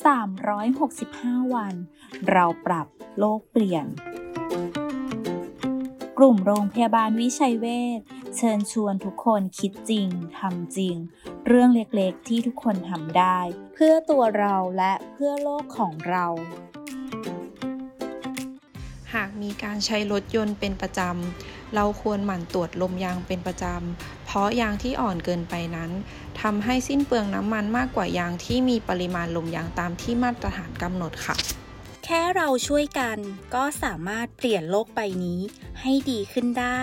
365 วัน เราปรับโลกเปลี่ยน กลุ่มโรงพยาบาลวิชัยเวชเชิญชวนทุกคนคิดจริงทำจริง เรื่องเล็กๆที่ทุกคนทำได้ เพื่อตัวเราและเพื่อโลกของเรา หากมีการใช้รถยนต์เป็นประจำ เราควรหมั่นตรวจลมยางเป็นประจำ เพราะยางที่อ่อนเกินไปนั้นทำให้สิ้นเปลืองน้ำมันมากกว่ายางที่มีปริมาณลมยางตามที่มาตรฐานกำหนดค่ะ แค่เราช่วยกันก็สามารถเปลี่ยนโลกใบนี้ให้ดีขึ้นได้